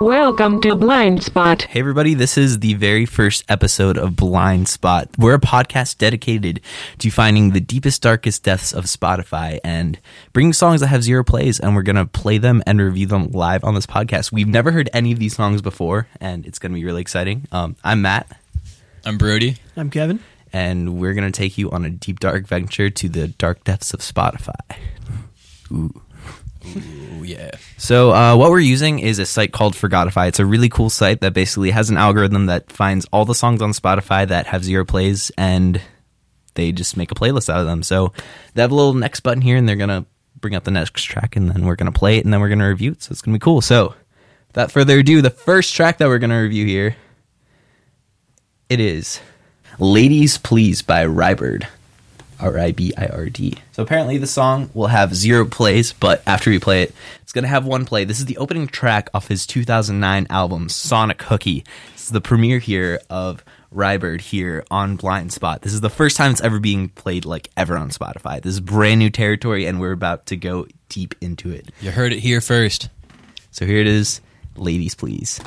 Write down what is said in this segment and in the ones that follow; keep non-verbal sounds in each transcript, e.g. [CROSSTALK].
Welcome to Blind Spot. Hey, everybody, this is the very first episode of Blind Spot. We're a podcast dedicated to finding the deepest, darkest depths of Spotify and bringing songs that have zero plays, and we're going to play them and review them live on this podcast. We've never heard any of these songs before, and it's going to be really exciting. Um, I'm Matt, I'm Brody. I'm Kevin. and we're going to take you on a deep, dark venture to the dark depths of Spotify. Ooh. Ooh, yeah. So, uh, what we're using is a site called Forgotify. It's a really cool site that basically has an algorithm that finds all the songs on Spotify that have zero plays and they just make a playlist out of them. So, they have a little next button here and they're to bring up the next track and then we're to play it and then we're to review it. So, it's to be cool. So, without further ado, the first track that we're to review here it is Ladies Please by Rybird. R I B I R D. So apparently the song will have zero plays, but after we play it, it's going to have one play. This is the opening track off his 2009 album, Sonic Hooky. This is the premiere here of Rybird here on Blind Spot. This is the first time it's ever being played like ever on Spotify. This is brand new territory and we're about to go deep into it. You heard it here first. So here it is. Ladies, please.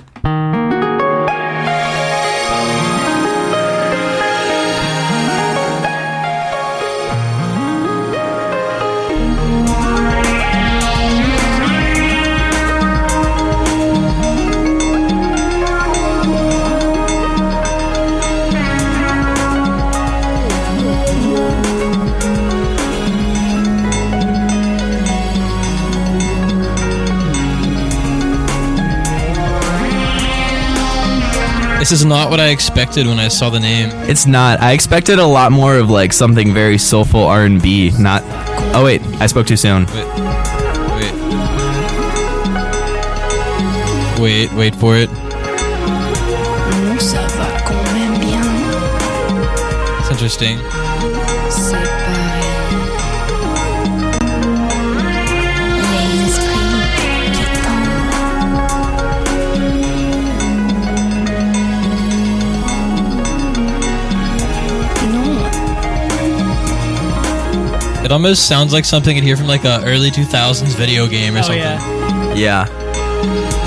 This is not what I expected when I saw the name. It's not. I expected a lot more of like something very soulful R&B, not Oh wait, I spoke too soon. Wait. Wait. Wait, wait for it. Non, ça va quand même bien. It's interesting. It almost sounds like something you'd hear from like a early 2000s video game or Oh something. yeah. Yeah.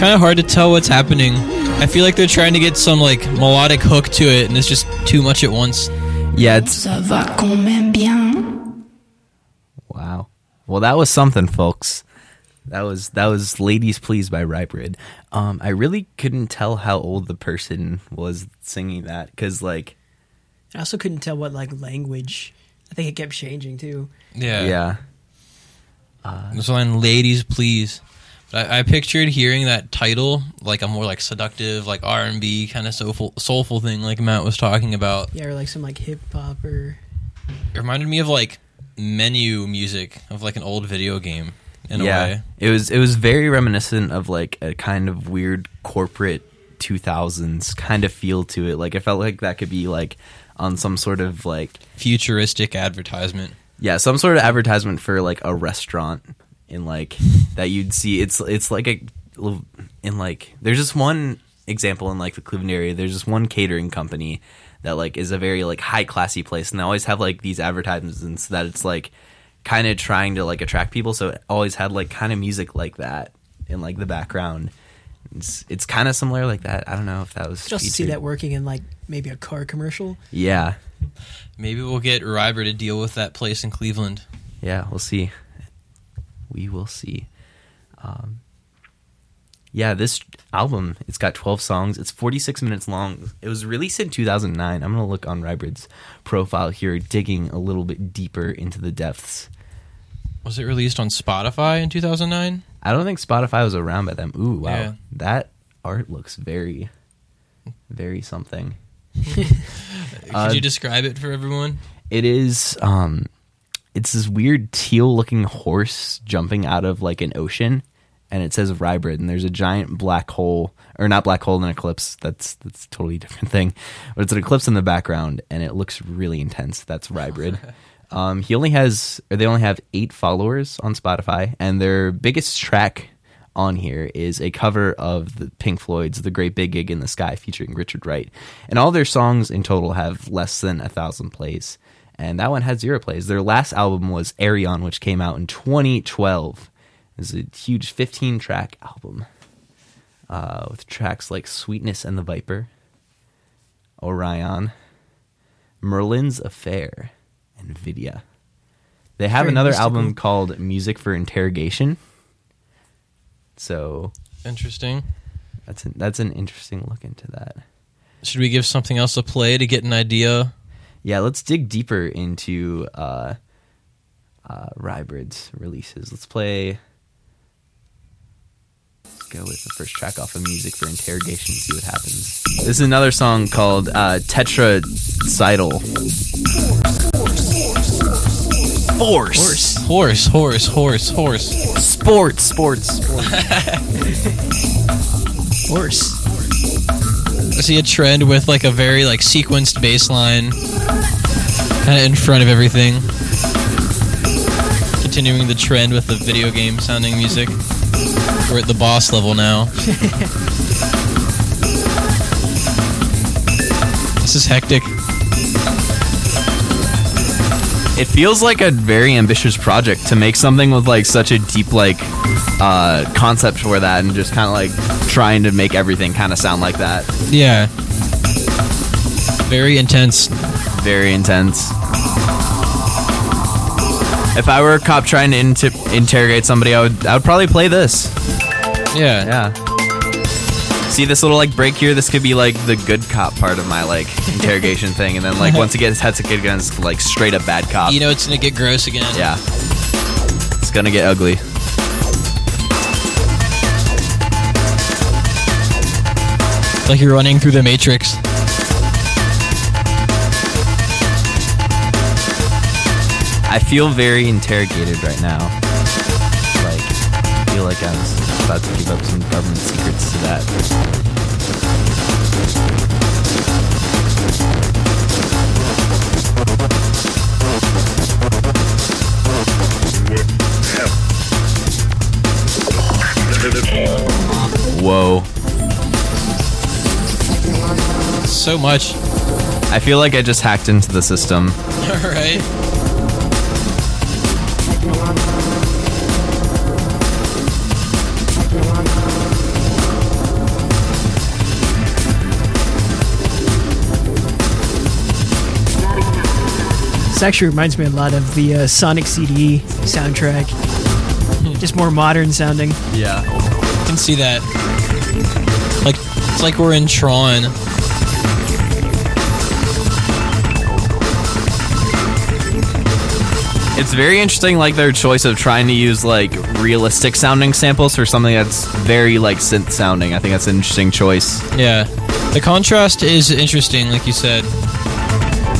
Kind of hard to tell what's happening. I feel like they're trying to get some like melodic hook to it, and it's just too much at once. Yeah, it's Ça va quand même bien. wow. Well, that was something, folks. That was that was "Ladies Please" by Rybrid. Um, I really couldn't tell how old the person was singing that because, like, I also couldn't tell what like language. I think it kept changing too. Yeah. yeah, This line, "Ladies, please." But I, I pictured hearing that title like a more like seductive, like R and B kind of soulful, soulful thing, like Matt was talking about. Yeah, or like some like hip hop or It reminded me of like menu music of like an old video game in yeah. a way. It was it was very reminiscent of like a kind of weird corporate 2000s kind of feel to it. Like it felt like that could be like on some sort of like Futuristic advertisement. yeah, some sort of advertisement for like a restaurant in like that you'd see. It's it's like a in like there's just one example in like the Cleveland area. There's just one catering company that like is a very like high classy place, and they always have like these advertisements that it's like kind of trying to like attract people. So it always had like kind of music like that in like the background. It's it's kind of similar like that. I don't know if that was Just to see that working in like maybe a car commercial. Yeah, Maybe we'll get Ryber to deal with that place in Cleveland. yeah, we'll see. We will see. Um, yeah, this album it's got 12 songs. It's 46 minutes long. It was released in 2009. I'm gonna look on Rybrid's profile here, digging a little bit deeper into the depths. Was it released on Spotify in 2009? I don't think Spotify was around by then. Ooh, wow, Yeah. that art looks very, very something. [LAUGHS] Could Uh, you describe it for everyone? It is um it's this weird teal looking horse jumping out of like an ocean and it says Rybrid and there's a giant black hole or not black hole an eclipse that's that's a totally [LAUGHS] different thing but it's an eclipse in the background and it looks really intense that's Rybrid. [LAUGHS] Um he only has or they only have 8 followers on Spotify and their biggest track on here is a cover of the Pink Floyd's "The Great Big Gig in the Sky" featuring Richard Wright, and all their songs in total have less than a thousand plays, and that one had zero plays. Their last album was Arion, which came out in 2012. It's a huge 15-track album uh, with tracks like "Sweetness and the Viper," "Orion," "Merlin's Affair," and "Vidya." They have Very another mystical. album called "Music for Interrogation." So Interesting. that's an, that's an interesting look into that. Should we give something else a play to get an idea? Yeah, let's dig deeper into uh, uh, Rybrid's releases. Let's play. Let's go with the first track off of Music for Interrogation and see what happens. This is another song called uh, Tetracidal. Force. Horse, horse, horse, horse. Horse. Sports, sports. Sports. [LAUGHS] Horse. I see a trend with like a very like sequenced bass line kind of in front of everything. Continuing the trend with the video game sounding music. We're at the boss level now. [LAUGHS] this is hectic. It feels like a very ambitious project to make something with like such a deep like uh, concept for that, and just kind of like trying to make everything kind of sound like that. Yeah. Very intense. Very intense. If I were a cop trying to inti- interrogate somebody, I would I would probably play this. Yeah. Yeah. See this little like break here. This could be like the good cop part of my like [LAUGHS] interrogation thing, and then like once it gets kid guns, like straight up bad cop. You know it's gonna get gross again. Yeah. It's gonna get ugly. Like you're running through the Matrix. I feel very interrogated right now. Like, I feel like I was about to give up some government secrets to that. So much. I feel like I just hacked into the system. [LAUGHS] Alright. This actually reminds me a lot of the uh, Sonic CD soundtrack. Just more modern sounding. Yeah. I can see that. Like it's like we're in Tron. It's very interesting, like their choice of trying to use like realistic sounding samples for something that's very like synth sounding. I think that's an interesting choice. Yeah. The contrast is interesting, like you said.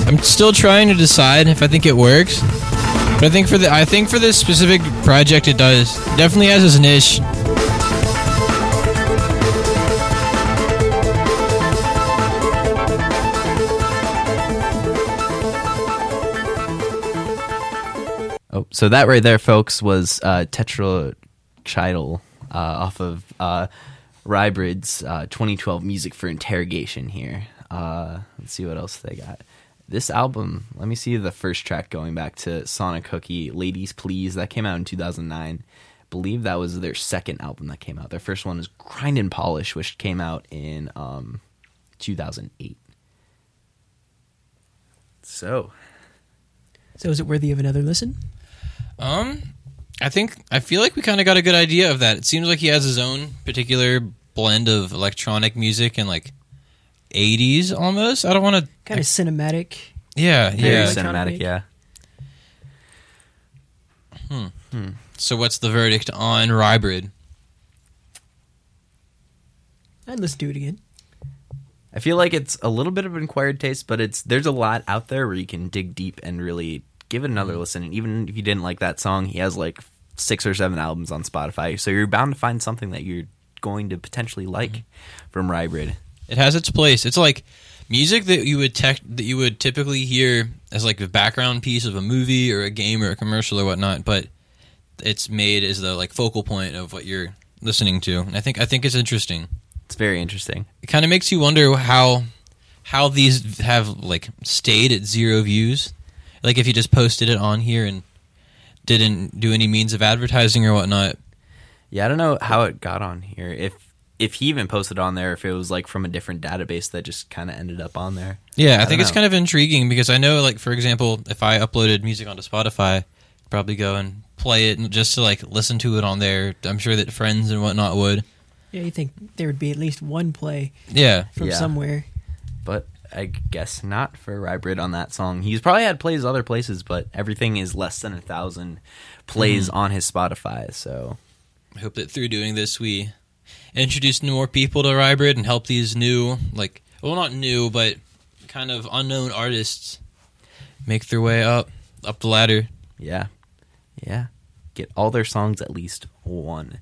I'm still trying to decide if I think it works. But I think for the I think for this specific project it does. Definitely has its niche. Oh, so that right there, folks, was uh, Tetrachidal uh, off of uh, Rybrid's uh, 2012 Music for Interrogation here. Uh, let's see what else they got. This album, let me see the first track going back to Sonic Cookie, Ladies Please, that came out in 2009. believe that was their second album that came out. Their first one is Grind and Polish, which came out in um, 2008. So, So is it worthy of another listen? Um, I think I feel like we kind of got a good idea of that. It seems like he has his own particular blend of electronic music and like 80s almost. I don't want to Kind of cinematic. Yeah, very yeah. cinematic, yeah. Hmm. So what's the verdict on Rybrid? I'd listen do it again. I feel like it's a little bit of an acquired taste, but it's there's a lot out there where you can dig deep and really give it another mm-hmm. listen. And even if you didn't like that song, he has like six or seven albums on Spotify, so you're bound to find something that you're going to potentially like mm-hmm. from Rybrid. It has its place. It's like music that you would tech that you would typically hear as like a background piece of a movie or a game or a commercial or whatnot, but it's made as the like focal point of what you're listening to. And I think I think it's interesting. It's very interesting. It kind of makes you wonder how how these have like stayed at zero views. Like if you just posted it on here and didn't do any means of advertising or whatnot. Yeah, I don't know how it got on here. If if he even posted on there, if it was like from a different database that just kind of ended up on there. Yeah, I, I think don't it's kind of intriguing because I know, like for example, if I uploaded music onto Spotify, I'd probably go and play it and just to like listen to it on there. I'm sure that friends and whatnot would. Yeah, you think there would be at least one play Yeah, from Yeah. somewhere. But I guess not for Rybrid on that song. He's probably had plays other places, but everything is less than a thousand plays mm-hmm. on his Spotify. So I hope that through doing this, we introduce more people to Rybrid and help these new, like, well, not new, but kind of unknown artists make their way up up the ladder. yeah, yeah, get all their songs at least one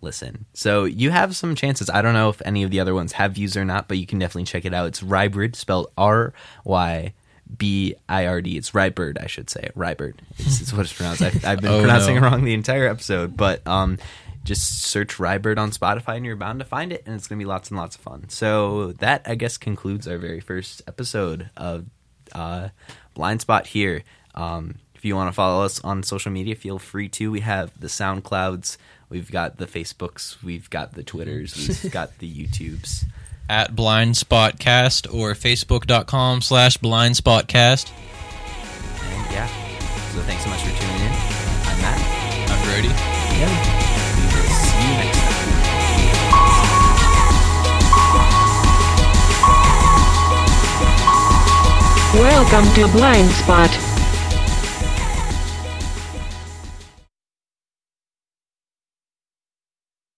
listen. So you have some chances. I don't know if any of the other ones have views or not, but you can definitely check it out. It's Rybrid, spelled R Y. B I R D. It's Rybird, I should say. Rybird. It's, it's what it's pronounced. I've, I've been [LAUGHS] Oh, pronouncing no. it wrong the entire episode, but um, just search Rybird on Spotify and you're bound to find it, and it's gonna be lots and lots of fun. So that I guess concludes our very first episode of uh, Blind Spot here. Um, if you want to follow us on social media, feel free to. We have the SoundClouds, we've got the Facebooks, we've got the Twitters, [LAUGHS] we've got the YouTubes. At Blindspotcast or Facebook.com slash Blind Spotcast. And yeah, so thanks so much for tuning in. I'm Matt. I'm Brody. Yeah. See you next time. Welcome to Blind Spot.